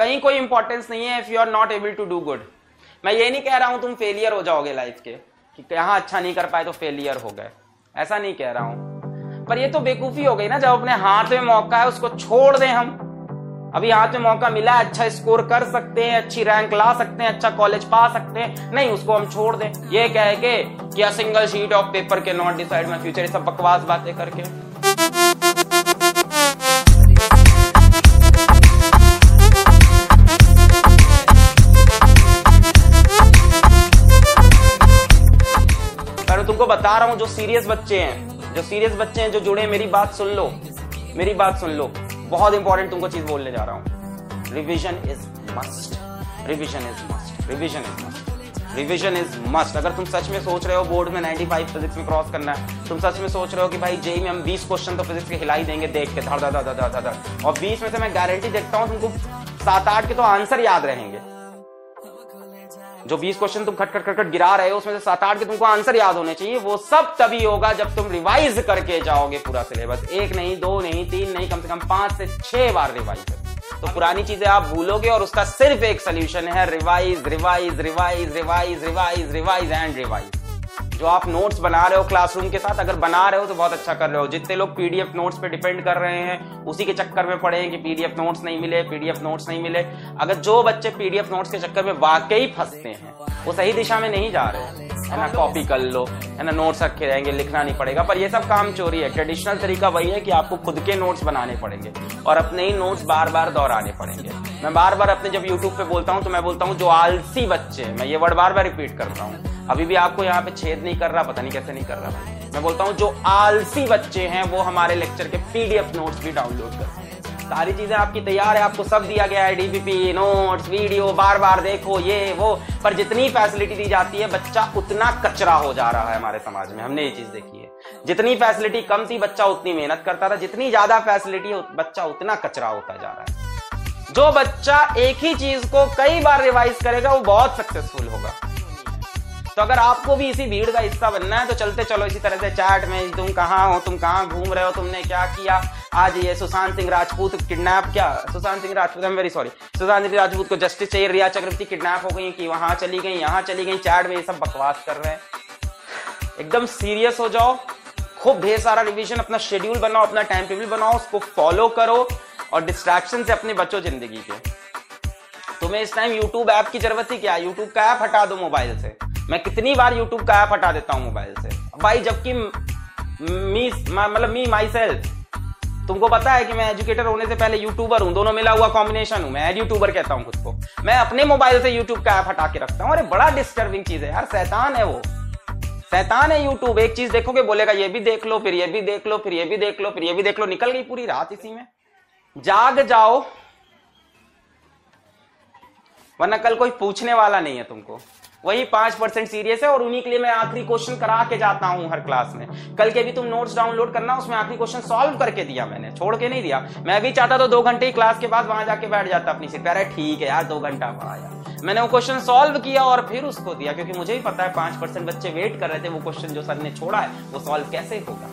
कहीं कोई इंपॉर्टेंस नहीं है if you are not able to do good मैं ये नहीं कह रहा हूँ तुम फेलियर हो जाओगे लाइफ के, कि यहाँ अच्छा नहीं कर पाए तो फेलियर हो गए। ऐसा नहीं कह रहा हूँ। पर ये तो बेकूफी हो गई ना, जब अपने हाथ में मौका है, उसको छोड़ दें हम। अभी हाथ में मौका मिला है अच्छा स्कोर कर सकते हैं, अच्छी रैंक ला सकते हैं अच्छा कॉलेज पा सकते हैं। नहीं, उसको हम छोड़ दें। ये कह के, कि सिंगल शीट ऑफ़ पेपर के नॉट डिसाइड माई फ्यूचर ये सब बकवास बातें करके। तुमको बता रहा हूँ, जो सीरियस बच्चे हैं, जो सीरियस बच्चे हैं, जो जुड़े मेरी बात सुन लो, मेरी बात सुन लो। बहुत इंपॉर्टेंट तुमको चीज़ बोलने जा रहा हूँ। Revision is must revision is must revision is must revision is must अगर तुम सच में सोच रहे हो, बोर्ड में 95 फिजिक्स में क्रॉस करना है, तुम सच में सोच रहे हो कि भाई जेई में हम 20 क्वेश्चन तो फिजिक्स के हिलाई देंगे, देख के, धड़ धड़ धड़ धड़ और 20 में से मैं गारंटी देखता हूँ तुमको सात आठ के तो आंसर याद रहेंगे। जो 20 क्वेश्चन तुम खटखट खटखट खट गिरा रहे हो, उसमें से सात आठ के तुमको आंसर याद होने चाहिए। वो सब तभी होगा जब तुम रिवाइज करके जाओगे पूरा सिलेबस एक नहीं, दो नहीं, तीन नहीं, कम से कम पाँच से छह बार रिवाइज तो पुरानी चीज़ें आप भूलोगे और उसका सिर्फ़ एक सोल्यूशन है revise revise revise revise revise revise and revise जो आप नोट्स बना रहे हो क्लासरूम के साथ, अगर बना रहे हो तो बहुत अच्छा कर रहे हो। जितने लोग पीडीएफ नोट्स पे डिपेंड कर रहे हैं, उसी के चक्कर में पड़े हैं कि पीडीएफ नोट्स नहीं मिले पीडीएफ नोट्स नहीं मिले। अगर जो बच्चे पीडीएफ नोट्स के चक्कर में वाकई फंसते हैं, वो सही दिशा में नहीं जा रहे। है ना कॉपी कर लो, है ना नोट्स रखे रहेंगे, लिखना नहीं पड़ेगा। पर ये सब काम चोरी है। ट्रेडिशनल तरीका वही है कि आपको खुद के नोट्स बनाने पड़ेंगे और अपने ही नोट्स बार बार दोहराने पड़ेंगे। मैं बार बार अपने जब यूट्यूब पे बोलता हूँ तो मैं बोलता हूँ, जो आलसी बच्चे मैं ये वर्ड बार बार रिपीट करता हूँ। अभी भी आपको यहाँ पे छेद नहीं कर रहा, पता नहीं कैसे नहीं कर रहा। मैं बोलता हूँ, जो आलसी बच्चे हैं, वो हमारे लेक्चर के पीडीएफ नोट्स भी डाउनलोड कर सारी चीज़ें आपकी तैयार है, आपको सब दिया गया है डीपीपी नोट्स वीडियो बार बार देखो, ये, वो। पर जितनी फैसिलिटी दी जाती है, बच्चा उतना कचरा हो जा रहा है हमारे समाज में। हमने ये चीज़ देखी है। जितनी फैसिलिटी कम थी, बच्चा उतनी मेहनत करता था। जितनी ज़्यादा फैसिलिटी बच्चा उतना कचरा होता जा रहा है। जो बच्चा एक ही चीज़ को कई बार रिवाइज करेगा, वो बहुत सक्सेसफुल होगा। तो अगर आपको भी इसी भीड़ का हिस्सा बनना है तो चलते चलो इसी तरह से चैट में, तुम कहाँ हो, तुम कहाँ घूम रहे हो, तुमने क्या किया? आज ये सुशांत सिंह राजपूत किडनैप क्या? Sushant Singh Rajput I very sorry Sushant Singh Rajput को जस्टिस चाहिए, रिया चक्रवर्ती किडनैप हो गई, कि वहाँ चली गई, यहाँ चली गई चैट में ये सब बकवास कर रहे हैं। एकदम सीरियस हो जाओ, खूब ढेर सारा रिविजन अपना शेड्यूल बनाओ, अपना टाइम टेबल बनाओ, उसको फॉलो करो, और डिस्ट्रैक्शन से अपने बच्चों ज़िंदगी के। तुम्हें इस टाइम यूट्यूब ऐप की ज़रूरत ही क्या यूट्यूब का ऐप हटा दो मोबाइल से। मैं कितनी बार यूट्यूब का ऐप हटा देता हूँ मोबाइल से। भाई, जबकि मी मतलब मी माई सेल्फ तुमको पता है कि मैं एजुकेटर होने से पहले यूट्यूबर हूँ, दोनों मिला हुआ कॉम्बिनेशन हूँ। मैं एड यूट्यूबर कहता हूँ खुद को। मैं अपने मोबाइल से यूट्यूब का ऐप हटा के रखता हूँ। अरे, बड़ा डिस्टर्बिंग चीज़ है यार, शैतान है वो। सैतान है यूट्यूब एक चीज़ देखोगे, बोलेगा, ये भी देख लो, फिर ये भी देख लो, फिर ये भी देख लो, फिर ये भी देख लो। निकल गई पूरी रात इसी में। जाग जाओ। वरना कल कोई पूछने वाला नहीं है तुमको। वही पाँच परसेंट सीरियस है और उन्हीं के लिए मैं आखिरी क्वेश्चन करा के जाता हूँ हर क्लास में। कल के भी तुम नोट्स डाउनलोड करना, उसमें आखिरी क्वेश्चन सॉल्व करके दिया मैंने, छोड़ के नहीं दिया। मैं भी चाहता तो दो घंटे ही क्लास के बाद वहाँ जाके बैठ जाता अपनी सीट अरे ठीक है यार, दो घंटा पढ़ाया मैंने वो क्वेश्चन सॉल्व किया और फिर उसको दिया, क्योंकि मुझे भी पता है पाँच परसेंट बच्चे वेट कर रहे थे वो क्वेश्चन जो सर ने छोड़ा है, वो सॉल्व कैसे होगा?